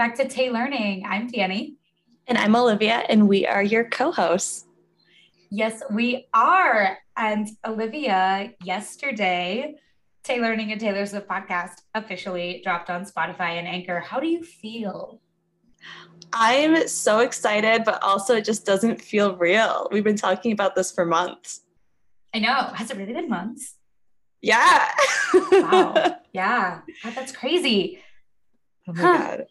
back to Tay Learning. I'm Dani. And I'm Olivia, and we are your co hosts. Yes, we are. And Olivia, yesterday, Tay Learning and Taylor Swift podcast officially dropped on Spotify and Anchor. How do you feel? I'm so excited, but also it just doesn't feel real. We've been talking about this for months. I know. Has it really been months? Yeah. wow. Yeah. God, that's crazy. Oh my huh. God.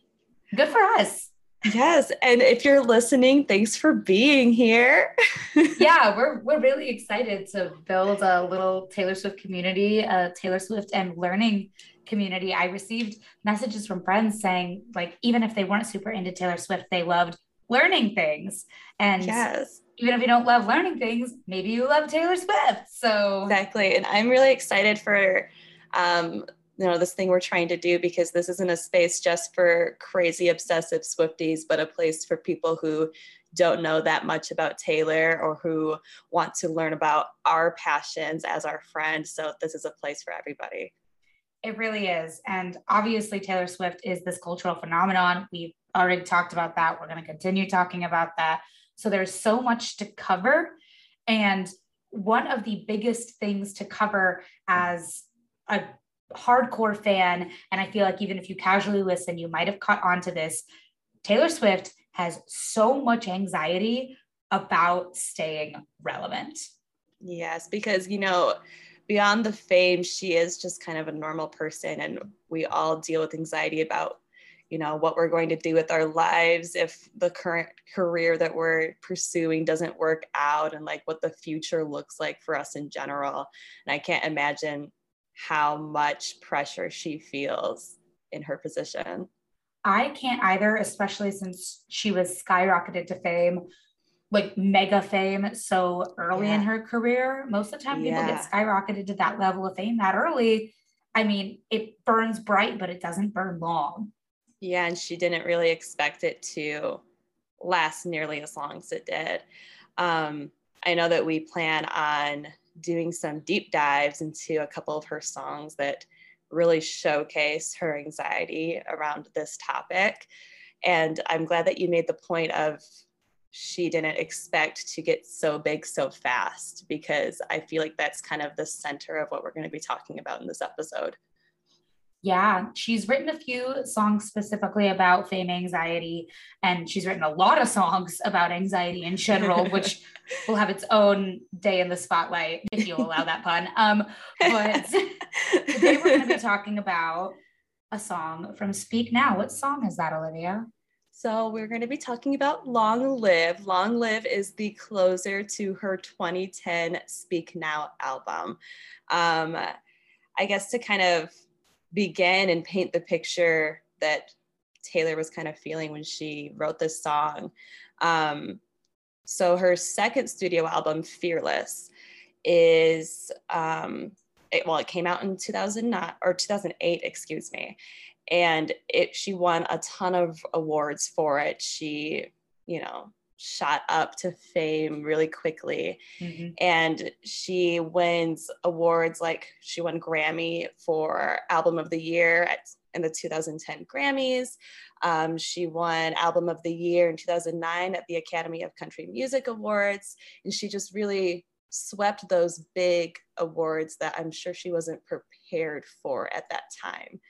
Good for us. Yes, and if you're listening, thanks for being here. yeah, we're we're really excited to build a little Taylor Swift community, a Taylor Swift and learning community. I received messages from friends saying like even if they weren't super into Taylor Swift, they loved learning things. And yes. even if you don't love learning things, maybe you love Taylor Swift. So Exactly. And I'm really excited for um you know this thing we're trying to do because this isn't a space just for crazy obsessive swifties but a place for people who don't know that much about taylor or who want to learn about our passions as our friends. So this is a place for everybody. It really is. And obviously taylor swift is this cultural phenomenon. We've already talked about that. We're going to continue talking about that. So there's so much to cover. And one of the biggest things to cover as a hardcore fan, and I feel like even if you casually listen, you might have caught on to this. Taylor Swift has so much anxiety about staying relevant. Yes, because, you know, beyond the fame, she is just kind of a normal person, and we all deal with anxiety about you know what we're going to do with our lives if the current career that we're pursuing doesn't work out and like what the future looks like for us in general and i can't imagine how much pressure she feels in her position. I can't either, especially since she was skyrocketed to fame, like mega fame so early yeah. in her career. Most of the time, people get skyrocketed to that level of fame that early. I mean, it burns bright, but it doesn't burn long. Yeah, and she didn't really expect it to last nearly as long as it did. Um, I know that we plan on doing some deep dives into a couple of her songs that really showcase her anxiety around this topic. And I'm glad that you made the point of she didn't expect to get so big so fast because I feel like that's kind of the center of what we're going to be talking about in this episode. Yeah, she's written a few songs specifically about fame anxiety, and she's written a lot of songs about anxiety in general, which will have its own day in the spotlight if you allow that pun. Um, but today we're going to be talking about a song from Speak Now. What song is that, Olivia? So we're going to be talking about Long Live. Long Live is the closer to her 2010 Speak Now album. Um, I guess to kind of begin and paint the picture that Taylor was kind of feeling when she wrote this song. Um, so her second studio album, Fearless, is um, it, well, it came out in 2009 or 2008, excuse me, and it she won a ton of awards for it. She, you know, shot up to fame really quickly. Mm-hmm. And she wins awards like she won Grammy for Album of the Year at, in the 2010 Grammys. Um, she won Album of the Year in 2009 at the Academy of Country Music Awards. And she just really swept those big awards that I'm sure she wasn't prepared for at that time.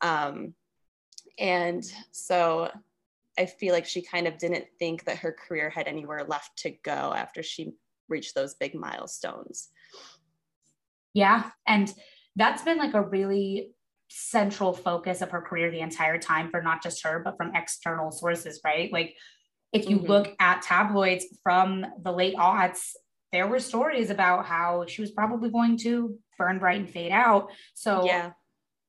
Um, and so I feel like she kind of didn't think that her career had anywhere left to go after she reached those big milestones. Yeah. And that's been like a really central focus of her career the entire time for not just her, but from external sources, right? Like if you mm-hmm. look at tabloids from the late aughts, there were stories about how she was probably going to burn bright and fade out. So yeah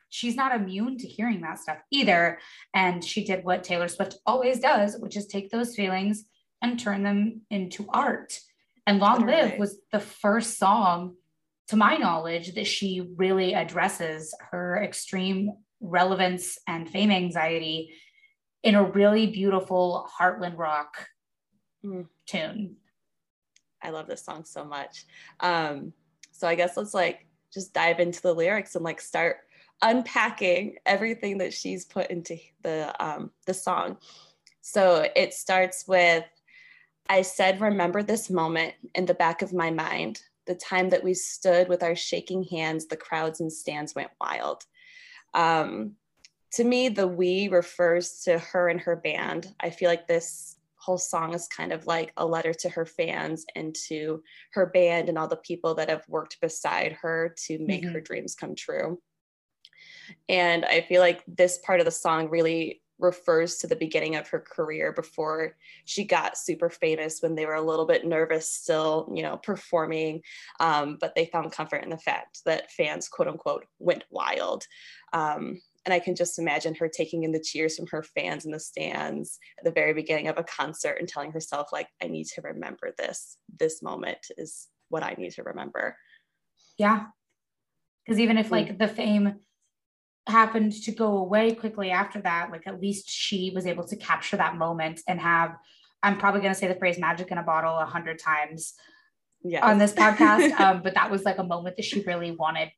she's not immune to hearing that stuff either. And she did what Taylor Swift always does, which is take those feelings and turn them into art. And Long Live was the first song, to my knowledge, that she really addresses her extreme relevance and fame anxiety in a really beautiful Heartland rock mm. tune. I love this song so much. Um, so I guess let's like just dive into the lyrics and like start unpacking everything that she's put into the um, the song. So it starts with, "I said, remember this moment in the back of my mind, the time that we stood with our shaking hands, the crowds and stands went wild." Um, to me, the we refers to her and her band. I feel like this whole song is kind of like a letter to her fans and to her band and all the people that have worked beside her to make mm-hmm. her dreams come true. And I feel like this part of the song really refers to the beginning of her career before she got super famous when they were a little bit nervous still you know performing um, but they found comfort in the fact that fans quote unquote went wild um, and I can just imagine her taking in the cheers from her fans in the stands at the very beginning of a concert and telling herself, like, I need to remember this. This moment is what I need to remember. Yeah. Because even if like the fame happened to go away quickly after that, like at least she was able to capture that moment and have, I'm probably going to say the phrase magic in a bottle a hundred times yes. on this podcast. um, but that was like a moment that she really wanted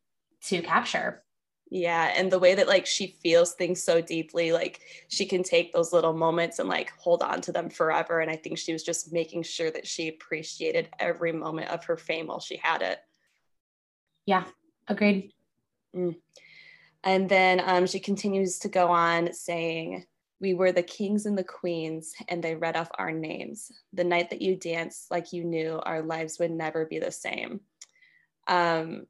to capture. Yeah, and the way that like she feels things so deeply, like she can take those little moments and like hold on to them forever. And I think she was just making sure that she appreciated every moment of her fame while she had it. Yeah, agreed. Mm. And then um, she continues to go on saying, We were the kings and the queens, and they read off our names. The night that you danced like you knew our lives would never be the same. Um,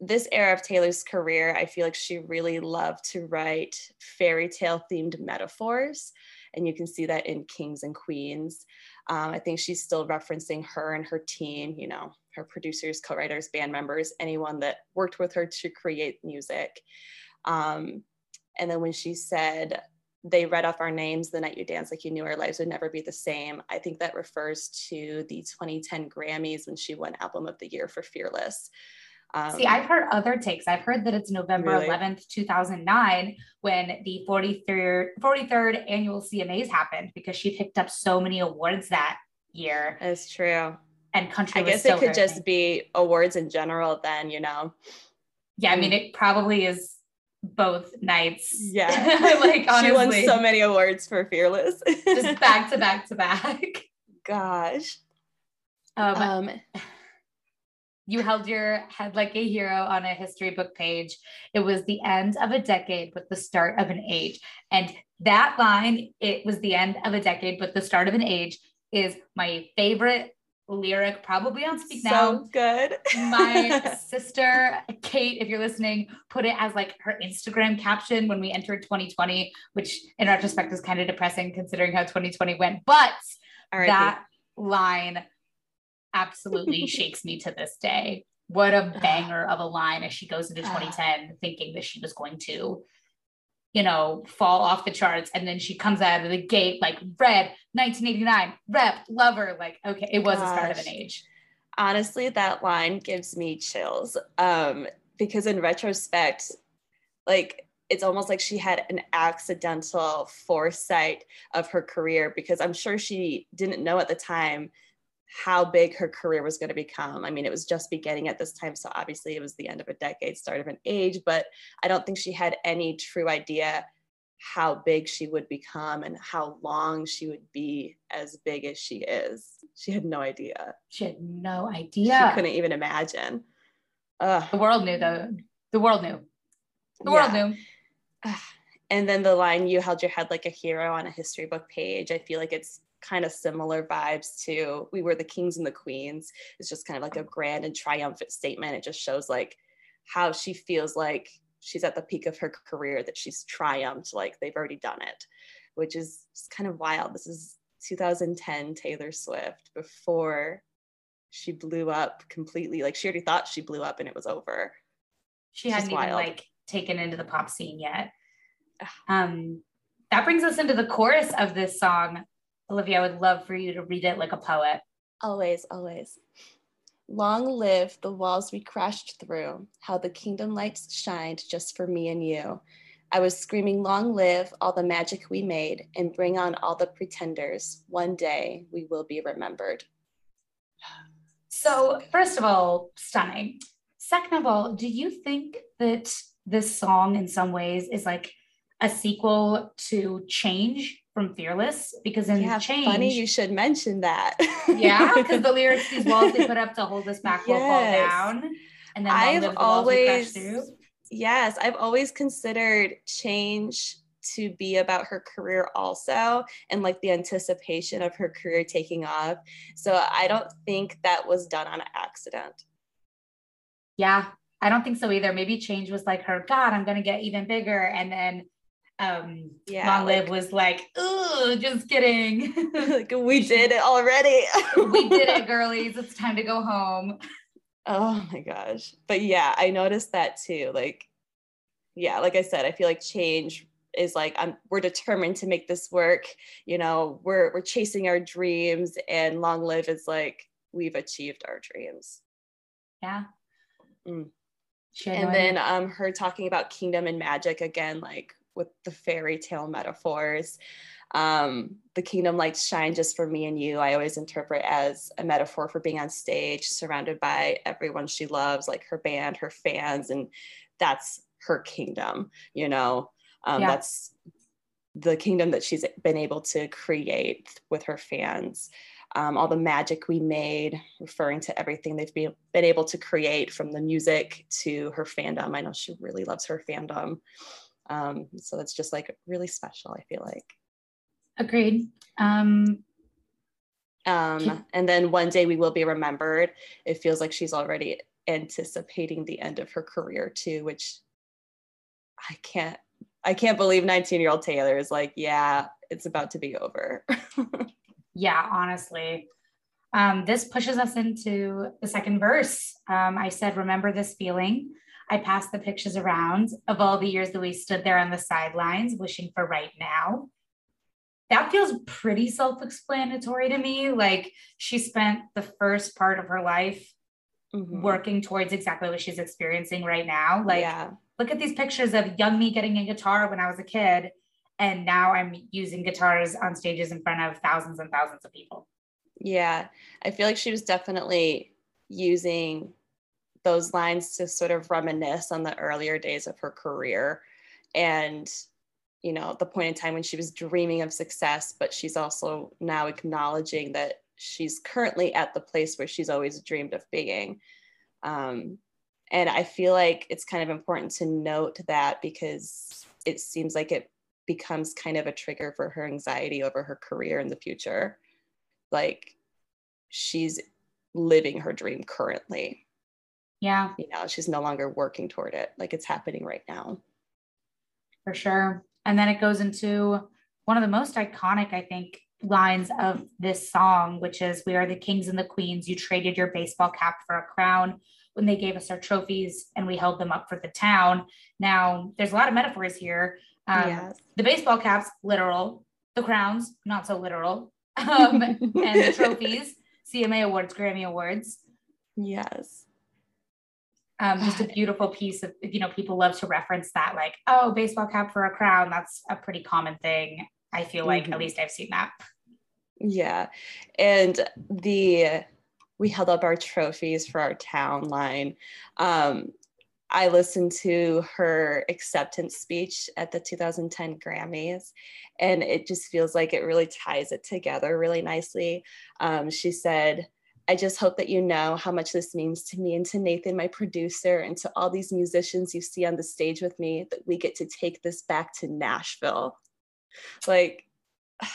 this era of Taylor's career, I feel like she really loved to write fairy tale themed metaphors. And you can see that in Kings and Queens. Um, I think she's still referencing her and her team, you know, her producers, co writers, band members, anyone that worked with her to create music. Um, and then when she said, they read off our names the night you danced like you knew our lives would never be the same. I think that refers to the 2010 Grammys when she won Album of the Year for Fearless. Um, See, I've heard other takes. I've heard that it's November really? 11th, 2009, when the 43rd, 43rd annual CMAs happened because she picked up so many awards that year. That's true. And country. I guess it could just be awards in general, then, you know? Yeah, I mean, it probably is both nights. Yeah. like, honestly. She won so many awards for Fearless. just back to back to back. Gosh. Um, um you held your head like a hero on a history book page. It was the end of a decade, but the start of an age. And that line, it was the end of a decade, but the start of an age, is my favorite lyric, probably on Speak Now. so good. my sister, Kate, if you're listening, put it as like her Instagram caption when we entered 2020, which in retrospect is kind of depressing considering how 2020 went. But that line absolutely shakes me to this day. What a banger of a line as she goes into 2010 thinking that she was going to, you know, fall off the charts. And then she comes out of the gate like red, 1989, rep, lover. Like, okay, it was Gosh. a start of an age. Honestly, that line gives me chills. Um, because in retrospect, like it's almost like she had an accidental foresight of her career because I'm sure she didn't know at the time how big her career was going to become. I mean, it was just beginning at this time. So obviously it was the end of a decade, start of an age, but I don't think she had any true idea how big she would become and how long she would be as big as she is. She had no idea. She had no idea. She couldn't even imagine. Ugh. The world knew though. The world knew. The yeah. world knew. And then the line, you held your head like a hero on a history book page. I feel like it's kind of similar vibes to we were the kings and the queens. It's just kind of like a grand and triumphant statement. It just shows like how she feels like she's at the peak of her career that she's triumphed like they've already done it which is kind of wild. This is 2010 taylor swift before she blew up completely. Like she already thought she blew up and it was over. She hadn't even like taken into the pop scene yet. Um that brings us into the chorus of this song Olivia, I would love for you to read it like a poet. Always, always. Long live the walls we crashed through, how the kingdom lights shined just for me and you. I was screaming, Long live all the magic we made, and bring on all the pretenders. One day we will be remembered. So, first of all, stunning. Second of all, do you think that this song in some ways is like a sequel to Change from Fearless because in yeah, Change, funny you should mention that. yeah, because the lyrics, these walls they put up to hold us back yes. will fall down, and then I've always yes, I've always considered Change to be about her career also and like the anticipation of her career taking off. So I don't think that was done on accident. Yeah, I don't think so either. Maybe change was like her, God, I'm gonna get even bigger. And then um yeah, Long Live like, was like, oh, just kidding. like we did it already. we did it, girlies. It's time to go home. Oh my gosh. But yeah, I noticed that too. Like, yeah, like I said, I feel like change is like I'm we're determined to make this work. You know, we're we're chasing our dreams and long live is like we've achieved our dreams. Yeah. Mm. And then um her talking about kingdom and magic again, like with the fairy tale metaphors. Um, the kingdom lights shine just for me and you. I always interpret as a metaphor for being on stage, surrounded by everyone she loves, like her band, her fans, and that's her kingdom, you know. Um, yeah. That's the kingdom that she's been able to create with her fans. Um, all the magic we made, referring to everything they've been, been able to create from the music to her fandom. I know she really loves her fandom. Um, so it's just like really special, I feel like. Agreed. Um, um, and then one day we will be remembered. It feels like she's already anticipating the end of her career too, which I can't I can't believe 19 year old Taylor is like, yeah, it's about to be over. yeah, honestly. Um, this pushes us into the second verse. Um, I said, Remember this feeling? I passed the pictures around of all the years that we stood there on the sidelines wishing for right now. That feels pretty self explanatory to me. Like she spent the first part of her life mm-hmm. working towards exactly what she's experiencing right now. Like, yeah look at these pictures of young me getting a guitar when I was a kid. And now I'm using guitars on stages in front of thousands and thousands of people. Yeah. I feel like she was definitely using those lines to sort of reminisce on the earlier days of her career and you know the point in time when she was dreaming of success but she's also now acknowledging that she's currently at the place where she's always dreamed of being um, and I feel like it's kind of important to note that because it seems like it becomes kind of a trigger for her anxiety over her career in the future. Like she's living her dream currently. Yeah. You know, she's no longer working toward it. Like it's happening right now. For sure. And then it goes into one of the most iconic, I think, lines of this song, which is We are the kings and the queens. You traded your baseball cap for a crown when they gave us our trophies and we held them up for the town. Now, there's a lot of metaphors here. Um, yes. The baseball caps, literal. The crowns, not so literal. Um, and the trophies, CMA Awards, Grammy Awards. Yes. Um, just a beautiful piece of, you know, people love to reference that, like, oh, baseball cap for a crown. That's a pretty common thing. I feel like, mm-hmm. at least I've seen that. Yeah. And the we held up our trophies for our town line. Um, I listened to her acceptance speech at the 2010 Grammys, and it just feels like it really ties it together really nicely. Um, she said, I just hope that you know how much this means to me and to Nathan, my producer, and to all these musicians you see on the stage with me, that we get to take this back to Nashville. Like,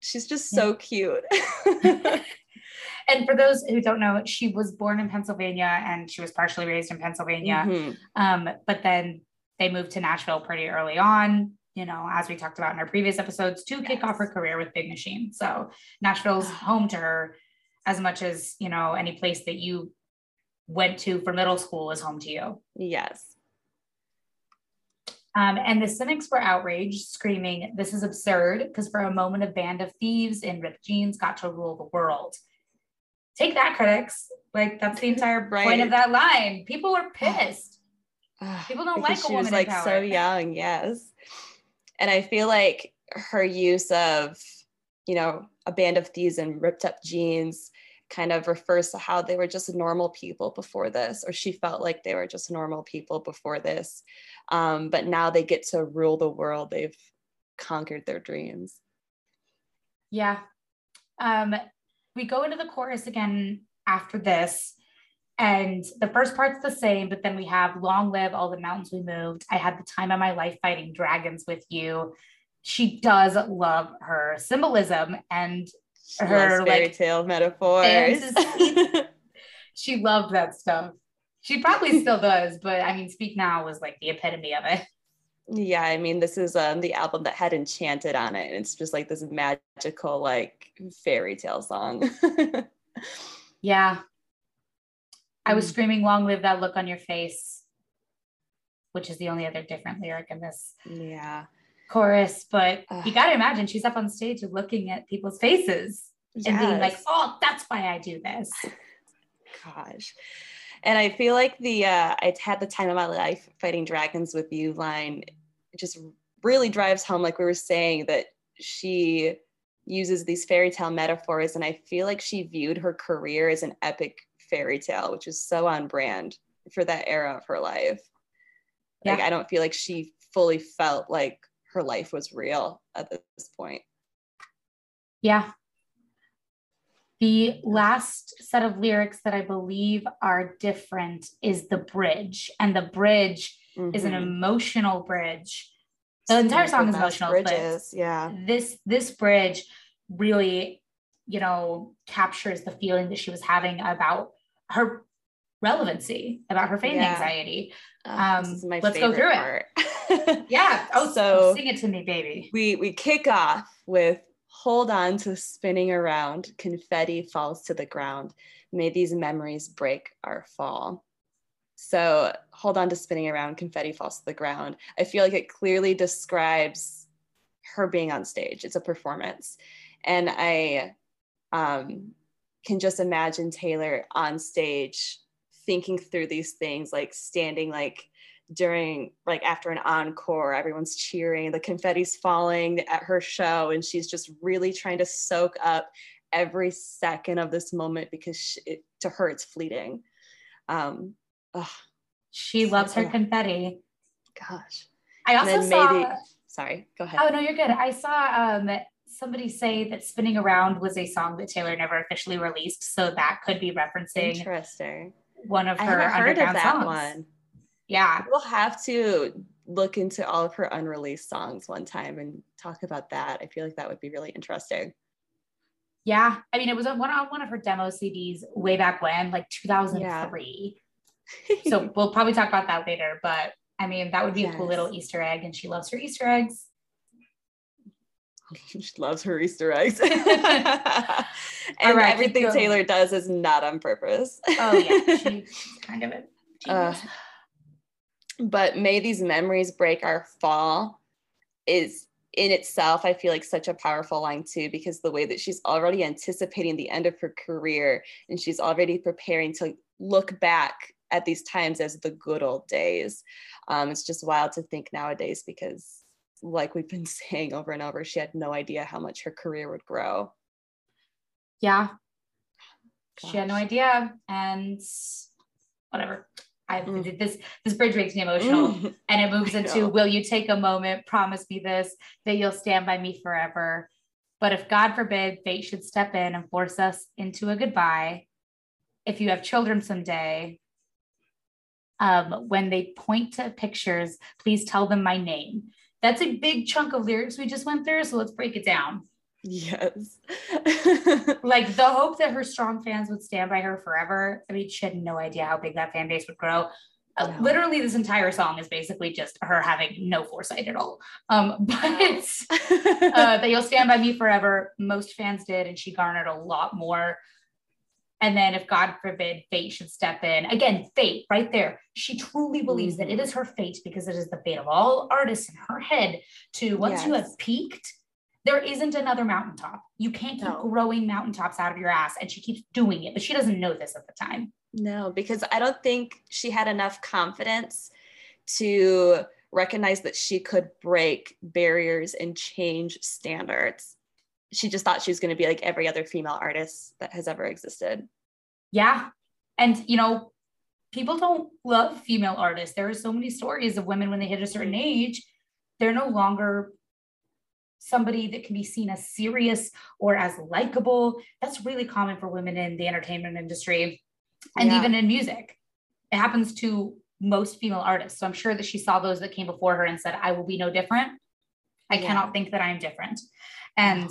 she's just so cute. and for those who don't know, she was born in Pennsylvania and she was partially raised in Pennsylvania. Mm-hmm. Um, but then they moved to Nashville pretty early on, you know, as we talked about in our previous episodes, to kick off her career with Big Machine. So Nashville's home to her as much as, you know, any place that you went to for middle school is home to you. Yes. Um, and the cynics were outraged, screaming, This is absurd, because for a moment, a band of thieves in ripped jeans got to rule the world. Take that critics. Like that's the entire right. point of that line. People were pissed. People don't like she a woman was like so young yes. And i feel like her use of you know a band of thieves in ripped up jeans kind of refers to how they were just normal people before this, or she felt like they were just normal people before this. Um, but now they get to rule the world. They've conquered their dreams. Yeah. Um, we go into the chorus again after this. And the first part's the same, but then we have long live all the mountains we moved. I had the time of my life fighting dragons with you. She does love her symbolism and she her fairy like, tale metaphors. she loved that stuff. She probably still does, but I mean, Speak Now was like the epitome of it. Yeah, I mean, this is um the album that had Enchanted on it. And it's just like this magical, like fairy tale song. yeah. I was mm. screaming, Long live that look on your face, which is the only other different lyric in this. Yeah chorus, but uh, you got to imagine she's up on stage looking at people's faces yes. and being like, "Oh, that's why I do this." Gosh. And I feel like the uh, I had the time of my life fighting dragons with you line just really drives home, like we were saying, that she uses these fairy tale metaphors, and I feel like she viewed her career as an epic fairy tale, which is so on brand for that era of her life. Like yeah. I don't feel like she fully felt like her life was real at this point. Yeah. The last set of lyrics that I believe are different is the bridge. And the bridge mm-hmm. is an mm-hmm. emotional bridge. The entire song is emotional. Bridges, yeah. This this bridge really, you know, captures the feeling that she was having about her relevancy, about her fame yeah. anxiety. Um, let's go through part. it. yeah. Oh, so sing it to me, baby. We we kick off with hold on to spinning around. Confetti falls to the ground. May these memories break our fall. So hold on to spinning around. Confetti falls to the ground. I feel like it clearly describes her being on stage. It's a performance, and I um, can just imagine Taylor on stage thinking through these things, like standing like during like after an encore everyone's cheering the confetti's falling at her show and she's just really trying to soak up every second of this moment because she, it, to her it's fleeting. Um ugh. she loves her confetti. Gosh. I also saw maybe, sorry go ahead. Oh no you're good. I saw um somebody say that spinning around was a song that taylor never officially released so that could be referencing interesting one of her I heard of that songs. one yeah. We'll have to look into all of her unreleased songs one time and talk about that. I feel like that would be really interesting. Yeah. I mean, it was one on one of her demo CDs way back when, like 2003. Yeah. so we'll probably talk about that later. But I mean, that would be yes. a cool little Easter egg. And she loves her Easter eggs. she loves her Easter eggs. and right, everything Taylor does is not on purpose. oh, yeah. she's kind of a uh, but may these memories break our fall is in itself i feel like such a powerful line too because the way that she's already anticipating the end of her career and she's already preparing to look back at these times as the good old days um, it's just wild to think nowadays because like we've been saying over and over she had no idea how much her career would grow yeah Gosh. she had no idea and whatever I mm. this this bridge makes me emotional, mm. and it moves into "Will you take a moment? Promise me this that you'll stand by me forever." But if God forbid fate should step in and force us into a goodbye, if you have children someday, um, when they point to pictures, please tell them my name. That's a big chunk of lyrics we just went through. So let's break it down. Yes. like the hope that her strong fans would stand by her forever. I mean, she had no idea how big that fan base would grow. Uh, literally, this entire song is basically just her having no foresight at all. Um, but uh, that you'll stand by me forever. Most fans did, and she garnered a lot more. And then, if God forbid fate should step in, again, fate right there. She truly believes mm-hmm. that it is her fate because it is the fate of all artists in her head to once yes. you have peaked, there isn't another mountaintop. You can't keep no. growing mountaintops out of your ass. And she keeps doing it, but she doesn't know this at the time. No, because I don't think she had enough confidence to recognize that she could break barriers and change standards. She just thought she was going to be like every other female artist that has ever existed. Yeah. And, you know, people don't love female artists. There are so many stories of women when they hit a certain age, they're no longer somebody that can be seen as serious or as likable. That's really common for women in the entertainment industry and yeah. even in music. It happens to most female artists. So I'm sure that she saw those that came before her and said, I will be no different. I yeah. cannot think that I'm different. And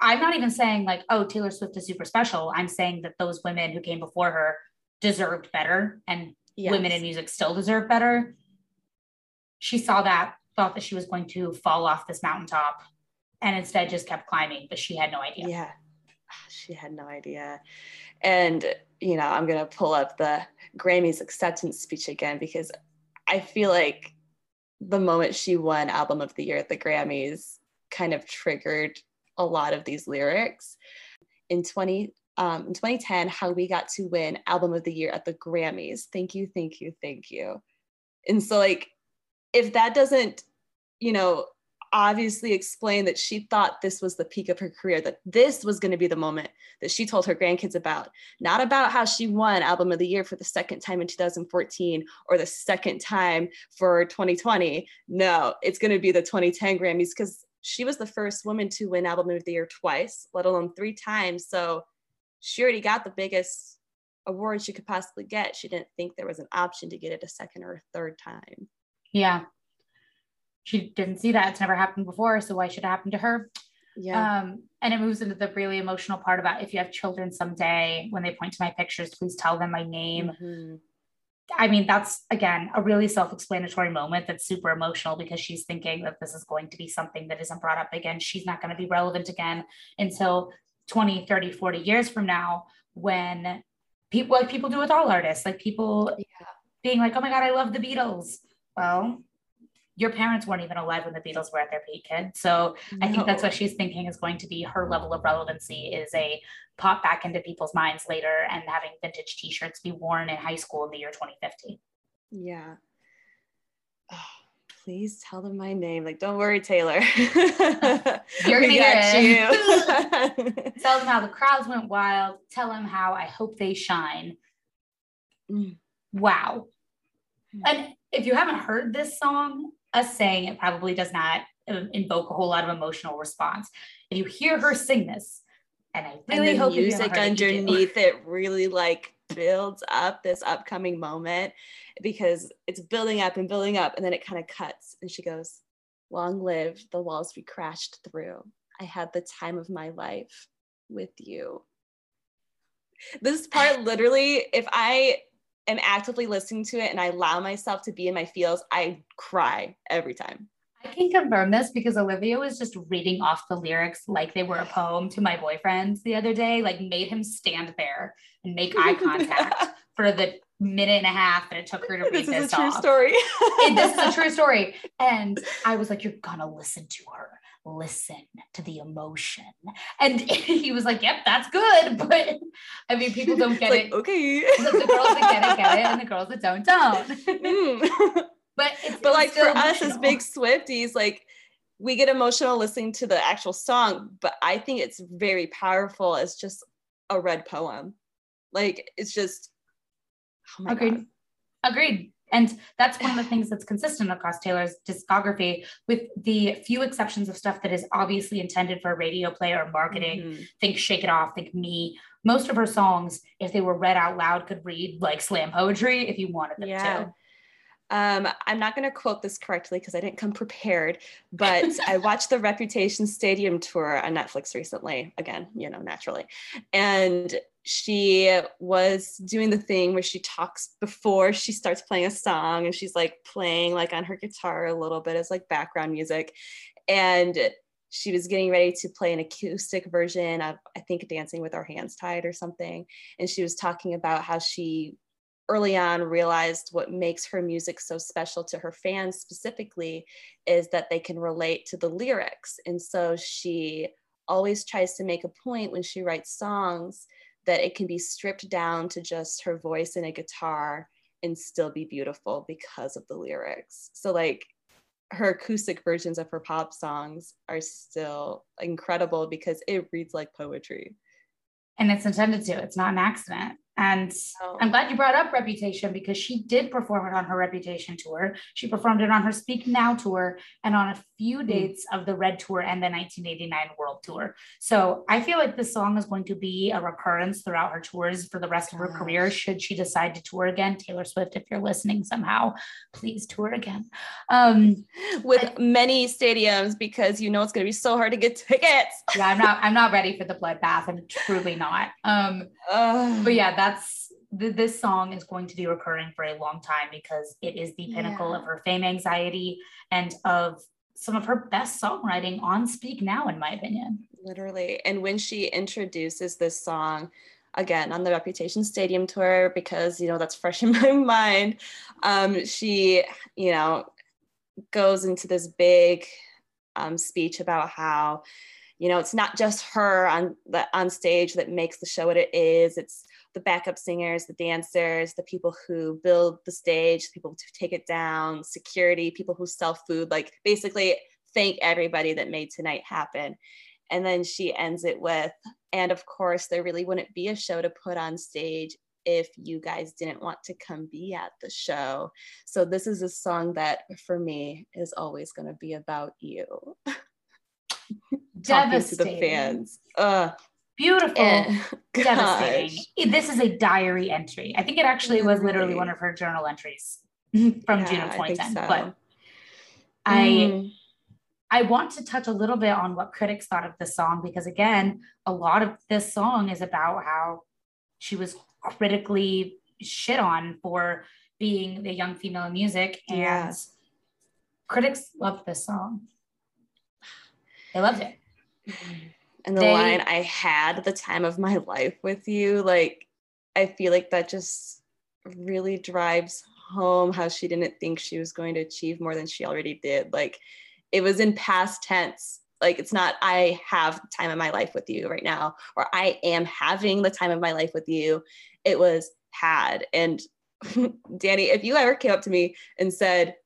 I'm not even saying like, oh, Taylor Swift is super special. I'm saying that those women who came before her deserved better and yes. women in music still deserve better. She saw that, thought that she was going to fall off this mountaintop and instead just kept climbing, but she had no idea. Yeah. She had no idea. And, you know, I'm going to pull up the Grammys acceptance speech again because I feel like the moment she won Album of the Year at the Grammys kind of triggered a lot of these lyrics. In 20 um, in 2010, how we got to win Album of the Year at the Grammys. Thank you, thank you, thank you. And so, like, if that doesn't, you know, obviously explain that she thought this was the peak of her career, that this was going to be the moment that she told her grandkids about, not about how she won Album of the Year for the second time in 2014 or the second time for 2020. No, it's going to be the 2010 Grammys because she was the first woman to win Album of the Year twice, let alone three times. So she already got the biggest award she could possibly get. She didn't think there was an option to get it a second or a third time. Yeah she didn't see that. It's never happened before. So why should it happen to her? Yeah. Um, and it moves into the really emotional part about if you have children someday, when they point to my pictures, please tell them my name. Mm-hmm. I mean, that's again a really self explanatory moment that's super emotional because she's thinking that this is going to be something that isn't brought up again. She's not going to be relevant again until 20, 30, 40 years from now when people like people do with all artists, like people yeah. being like, oh my God, I love the Beatles. Well, your parents weren't even alive when the Beatles were at their peak, kid. So no. I think that's what she's thinking is going to be her level of relevancy is a pop back into people's minds later and having vintage t-shirts be worn in high school in the year 2050. Yeah. Oh, please tell them my name. Like, don't worry, Taylor. You're gonna get you. tell them how the crowds went wild. Tell them how I hope they shine. Mm. Wow. Mm. And if you haven't heard this song, us saying it probably does not um, invoke a whole lot of emotional response. If you hear her sing this, and I really and the hope music underneath it really like builds up this upcoming moment because it's building up and building up, and then it kind of cuts, and she goes, "Long live the walls we crashed through. I had the time of my life with you." This part literally, if I am actively listening to it and I allow myself to be in my feels, I cry every time. I can confirm this because Olivia was just reading off the lyrics like they were a poem to my boyfriend the other day, like made him stand there and make eye contact for the minute and a half that it took her to read this. This is a true off. story. this is a true story. And I was like, you're gonna listen to her listen to the emotion. And he was like, Yep, that's good. But I mean, people don't get like, it. Okay. The, the, girls that get it, get it, and the girls that don't, don't. Mm. but but like for emotional. us as big Swifties, like we get emotional listening to the actual song, but I think it's very powerful as just a read poem. Like it's just oh my Agreed. God. Agreed. And that's one of the things that's consistent across Taylor's discography, with the few exceptions of stuff that is obviously intended for radio play or marketing. Mm-hmm. Think Shake It Off, think Me. Most of her songs, if they were read out loud, could read like slam poetry if you wanted them yeah. to. Um, I'm not going to quote this correctly because I didn't come prepared, but I watched the Reputation Stadium tour on Netflix recently, again, you know, naturally. And she was doing the thing where she talks before she starts playing a song and she's like playing like on her guitar a little bit as like background music. And she was getting ready to play an acoustic version of, I think, Dancing with Our Hands Tied or something. And she was talking about how she early on realized what makes her music so special to her fans specifically is that they can relate to the lyrics. And so she always tries to make a point when she writes songs that it can be stripped down to just her voice and a guitar and still be beautiful because of the lyrics. So like her acoustic versions of her pop songs are still incredible because it reads like poetry. And it's intended to, it's not an accident. And oh. I'm glad you brought up Reputation because she did perform it on her Reputation tour. She performed it on her Speak Now tour and on a few hmm. dates of the Red Tour and the 1989 World Tour. So I feel like this song is going to be a recurrence throughout her tours for the rest of her career. Should she decide to tour again, Taylor Swift, if you're listening somehow, please tour again. Um, With I, many stadiums because you know it's going to be so hard to get tickets. yeah, I'm not. I'm not ready for the bloodbath. I'm truly not. Um, uh, but yeah, that that's th- this song is going to be recurring for a long time because it is the pinnacle yeah. of her fame anxiety and of some of her best songwriting on Speak Now, in my opinion. Literally. And when she introduces this song, again on the Reputation Stadium tour, because, you know, that's fresh in my mind, um, she, you know, goes into this big um, speech about how, you know, it's not just her on the on stage that makes the show what it is. It's the backup singers, the dancers, the people who build the stage, the people to take it down, security, people who sell food, like basically thank everybody that made tonight happen. And then she ends it with, and of course, there really wouldn't be a show to put on stage if you guys didn't want to come be at the show. So this is a song that for me is always going to be about you. Talking to the fans. Uh, Beautiful. Eh, Devastating. This is a diary entry. I think it actually was literally one of her journal entries from yeah, June of 2010. So. But I mm. I want to touch a little bit on what critics thought of the song because again, a lot of this song is about how she was critically shit on for being a young female in music and yeah. critics loved this song. They loved it. And the they, line I had the time of my life with you, like I feel like that just really drives home how she didn't think she was going to achieve more than she already did. Like it was in past tense. Like it's not I have time of my life with you right now, or I am having the time of my life with you. It was had. And Dani, if you ever came up to me and said,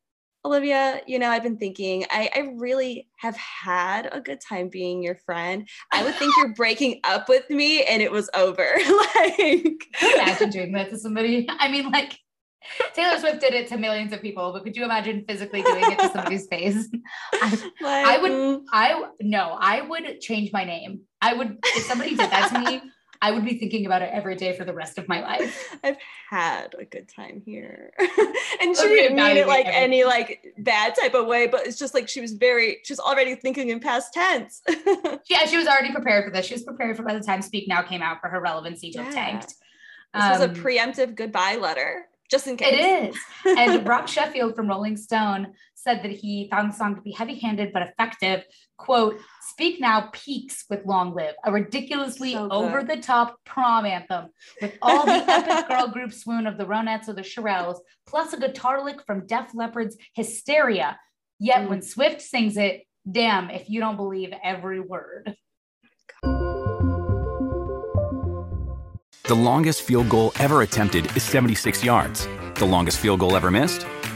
Olivia, you know, I've been thinking, I, I really have had a good time being your friend. I would think you're breaking up with me and it was over. like, imagine doing that to somebody. I mean, like, Taylor Swift did it to millions of people, but could you imagine physically doing it to somebody's face? I, I would, mm. I, no, I would change my name. I would, if somebody did that to me, I would be thinking about it every day for the rest of my life. I've had a good time here. and she didn't mean it like everything. any like bad type of way, but it's just like she was very, she was already thinking in past tense. yeah, she was already prepared for this. She was prepared for by the time Speak Now came out for her relevancy to yeah. have tanked. This um, was a um, preemptive goodbye letter just in case. It is. and Rob Sheffield from Rolling Stone said that he found the song to be heavy handed but effective. Quote, Speak Now peaks with Long Live, a ridiculously so over the top prom anthem with all the epic girl group swoon of the Ronettes or the Shirelles, plus a guitar lick from Def Leppard's Hysteria. Yet mm. when Swift sings it, damn if you don't believe every word. The longest field goal ever attempted is 76 yards. The longest field goal ever missed?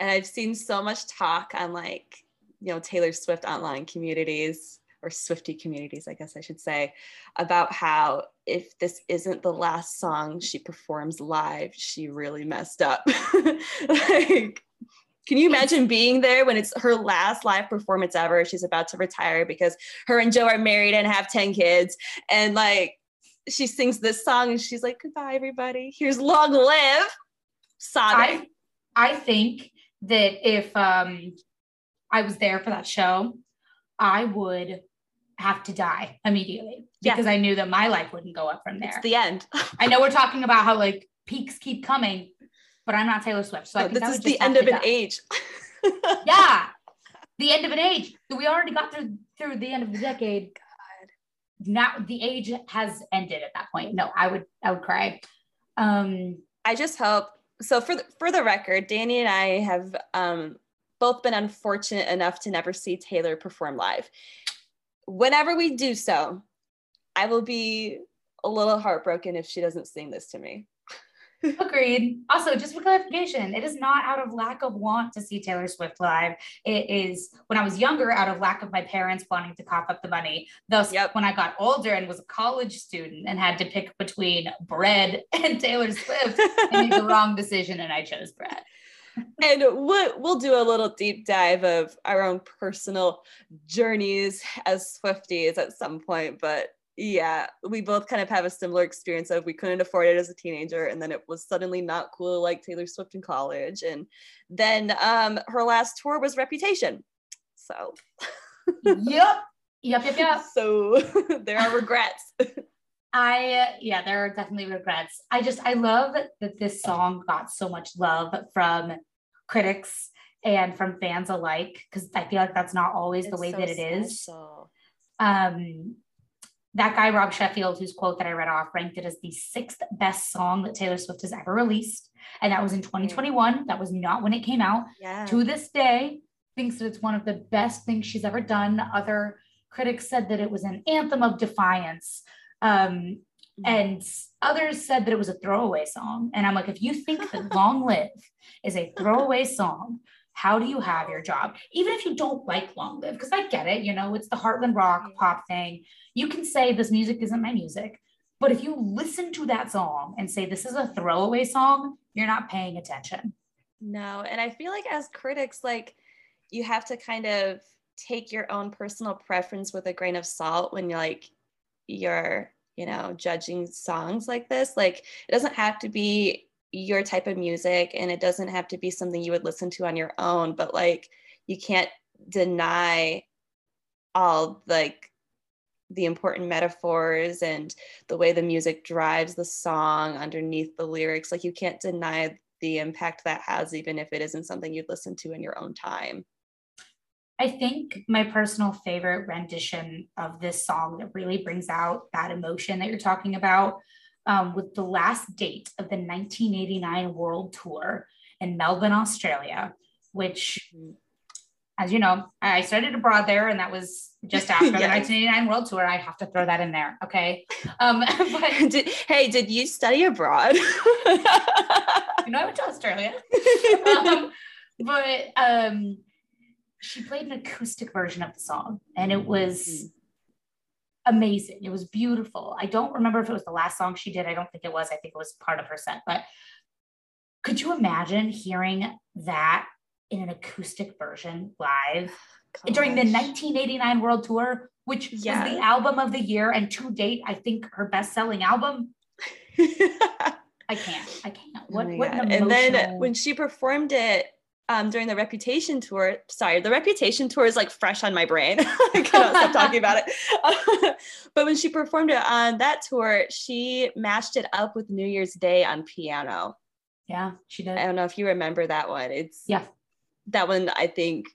And I've seen so much talk on like you know Taylor Swift online communities or Swifty communities, I guess I should say, about how if this isn't the last song she performs live, she really messed up. like, can you imagine being there when it's her last live performance ever? She's about to retire because her and Joe are married and have 10 kids. And like, she sings this song and she's like, goodbye, everybody. Here's long live. Sobbing. I, I think that if um, I was there for that show, I would have to die immediately because yeah. I knew that my life wouldn't go up from there. It's the end. I know we're talking about how like peaks keep coming, but I'm not Taylor Swift. So no, this is the end of an die. age. yeah. the end of an age. We already got through through the end of the decade. God. Now the age has ended at that point. No, I would I would cry. Um I just hope so for the, for the record, Dani and I have um both been unfortunate enough to never see Taylor perform live. Whenever we do so, I will be a little heartbroken if she doesn't sing this to me. Agreed. Also, just for clarification, it is not out of lack of want to see Taylor Swift live. It is when I was younger, out of lack of my parents wanting to cough up the money. Thus, yep. when I got older and was a college student and had to pick between bread and Taylor Swift, I made the wrong decision and I chose bread. and we'll, we'll do a little deep dive of our own personal journeys as Swifties at some point, but yeah, we both kind of have a similar experience of we couldn't afford it as a teenager, and then it was suddenly not cool like Taylor Swift in college, and then um, her last tour was Reputation. So, yep, yep, yep, yep. So there are regrets. I yeah, there are definitely regrets. I just I love that this song got so much love from critics and from fans alike because I feel like that's not always it's the way so that it is. special. Um, that guy, Rob Sheffield, whose quote that I read off, ranked it as the sixth best song that Taylor Swift has ever released. And that was in 2021. That was not when it came out. Yeah. To this day, thinks that it's one of the best things she's ever done. Other critics said that it was an anthem of defiance. Um, mm-hmm. and others said that it was a throwaway song. And I'm like, if you think that Long Live is a throwaway song, how do you have your job? Even if you don't like Long Live, because I get it, you know, it's the Heartland rock mm-hmm. pop thing. You can say this music isn't my music. But if you listen to that song and say this is a throwaway song, you're not paying attention. No. And I feel like as critics, like you have to kind of take your own personal preference with a grain of salt when you're like you're, you know, judging songs like this. Like it doesn't have to be your type of music and it doesn't have to be something you would listen to on your own, but like you can't deny all like the important metaphors and the way the music drives the song underneath the lyrics. Like you can't deny the impact that has, even if it isn't something you'd listen to in your own time. I think my personal favorite rendition of this song that really brings out that emotion that you're talking about um, was the last date of the 1989 World Tour in Melbourne, Australia, which as you know, I studied abroad there, and that was just after yes. the 1989 World Tour. I have to throw that in there. Okay. Um, but did, hey, did you study abroad? you know, I went to Australia. um, but um, she played an acoustic version of the song, and it was mm-hmm. Amazing. It was beautiful. I don't remember if it was the last song she did. I don't think it was. I think it was part of her set. But could you imagine hearing that in an acoustic version live Gosh. during the 1989 World Tour, which was the album of the year and to date, I think her best selling album. I can't. I can't. What, oh what an emotional... And then when she performed it um, during the Reputation tour, sorry, the Reputation tour is like fresh on my brain. I cannot stop talking about it. but when she performed it on that tour, she mashed it up with New Year's Day on piano. Yeah, she did. I don't know if you remember that one. It's yeah, that one I think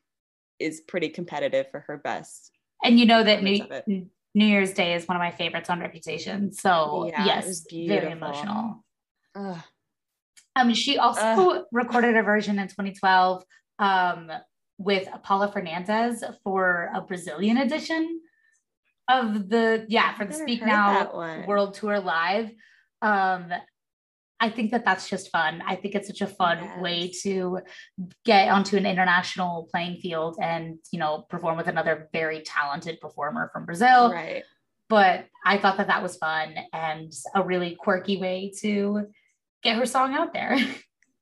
is pretty competitive for her best. And you know that New, New Year's Day is one of my favorites on Reputation. So yeah, yes, very emotional. Ugh. Um, she also Ugh. recorded a version in 2012 um, with Paula Fernandes for a Brazilian edition of the yeah for the Speak Now World Tour Live. Um, I think that that's just fun. I think it's such a fun yes. way to get onto an international playing field and, you know, perform with another very talented performer from Brazil. Right. But I thought that that was fun and a really quirky way to get her song out there.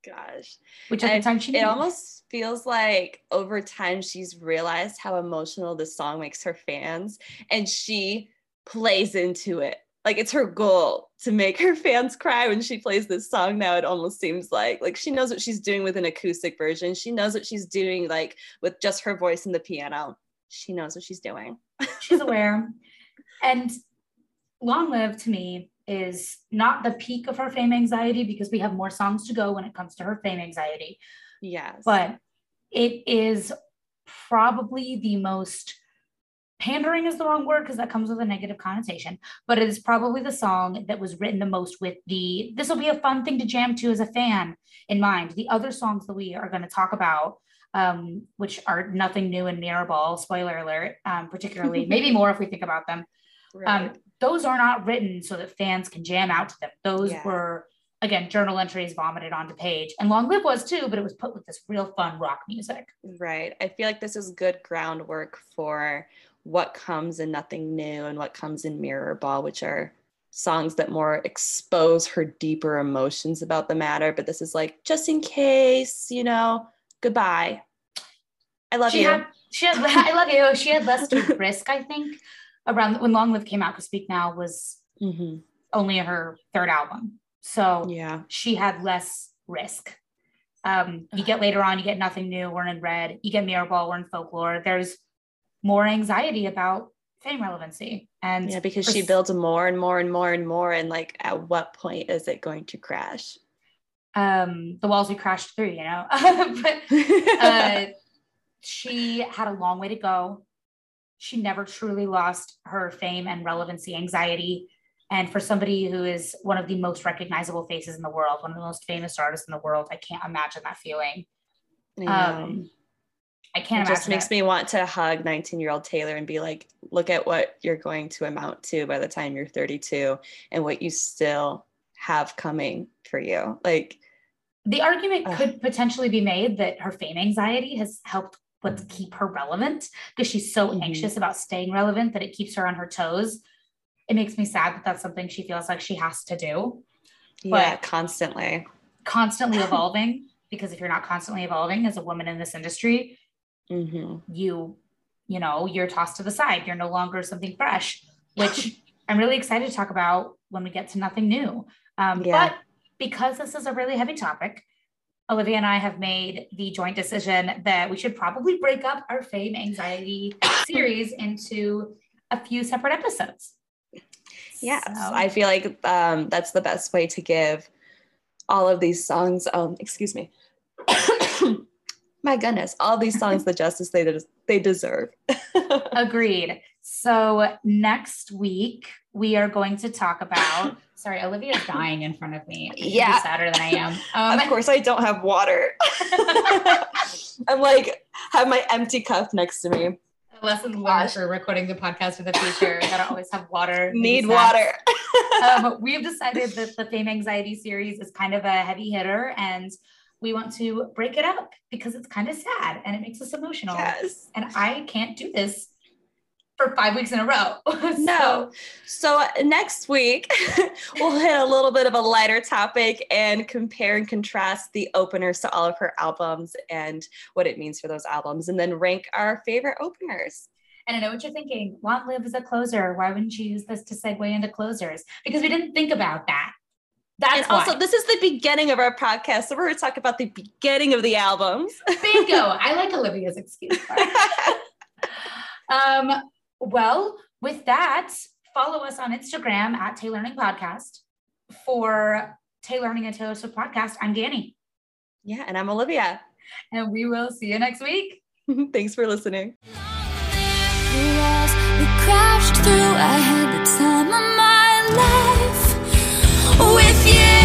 Gosh. Which at the time she. It almost feels like over time she's realized how emotional this song makes her fans and she plays into it like it's her goal to make her fans cry when she plays this song now it almost seems like like she knows what she's doing with an acoustic version she knows what she's doing like with just her voice and the piano she knows what she's doing she's aware and long live to me is not the peak of her fame anxiety because we have more songs to go when it comes to her fame anxiety yes but it is probably the most pandering is the wrong word because that comes with a negative connotation, but it is probably the song that was written the most with the this will be a fun thing to jam to as a fan in mind. The other songs that we are going to talk about, um, which are nothing new in Mirrorball, spoiler alert, um, particularly, maybe more if we think about them. Um, right. Um, those are not written so that fans can jam out to them. Those yeah. were again journal entries vomited onto page. And long live was too but it was put with this real fun rock music. Right. I feel like this is good groundwork for what comes in nothing new and what comes in mirrorball which are songs that more expose her deeper emotions about the matter. But this is like just in case you know goodbye. I love she you. had, she had i love you. She had less to risk i think around when long live came out because speak now was mm-hmm. only her third album so yeah, she had less risk. Um, you get later on, you get nothing new. We're in red. You get Mirrorball. We're in folklore. There's more anxiety about fame relevancy, and yeah, because she builds more and more and more and more. And like, at what point is it going to crash? Um, the walls we crashed through, you know. but uh, she had a long way to go. She never truly lost her fame and relevancy anxiety. And for somebody who is one of the most recognizable faces in the world, one of the most famous artists in the world, I can't imagine that feeling. Um, I can't. It just makes it. me want to hug 19 year old Taylor and be like, look at what you're going to amount to by the time you're 32 and what you still have coming for you. Like, the argument uh, could potentially be made that her fame anxiety has helped but keep her relevant because she's so mm-hmm. anxious about staying relevant that it keeps her on her toes it makes me sad that that's something she feels like she has to do. Yeah, constantly. Constantly evolving. Because if you're not constantly evolving as a woman in this industry, mm-hmm. you, you know, you're tossed to the side. You're no longer something fresh, which I'm really excited to talk about when we get to nothing new. Um, yeah. But because this is a really heavy topic, Olivia and I have made the joint decision that we should probably break up our fame anxiety series into a few separate episodes. Yeah, so. I feel like um, that's the best way to give all of these songs. Um, excuse me. My goodness, all these songs the justice they des- they deserve. Agreed. So next week we are going to talk about. Sorry, Olivia's dying in front of me. Yeah, sadder than I am. Um, of course, I don't have water. I'm like have my empty cup next to me lesson learned for recording the podcast for the future. Gotta always have water. Need water. um, we've decided that the fame anxiety series is kind of a heavy hitter and we want to break it up because it's kind of sad and it makes us emotional. Yes. And I can't do this for five weeks in a row. so, no. So next week, we'll hit a little bit of a lighter topic and compare and contrast the openers to all of her albums and what it means for those albums, and then rank our favorite openers. And I know what you're thinking. Long live as a closer. Why wouldn't you use this to segue into closers? Because we didn't think about that. That's and also, this is the beginning of our podcast. So we're going to talk about the beginning of the albums. Bingo. I like Olivia's excuse. um, well, with that, follow us on Instagram at Taylearning Podcast for Taylearning and Taylor Swift Podcast. I'm Dani. Yeah, and I'm Olivia. And we will see you next week. Thanks for listening. We crashed through. I had the time of my life with you.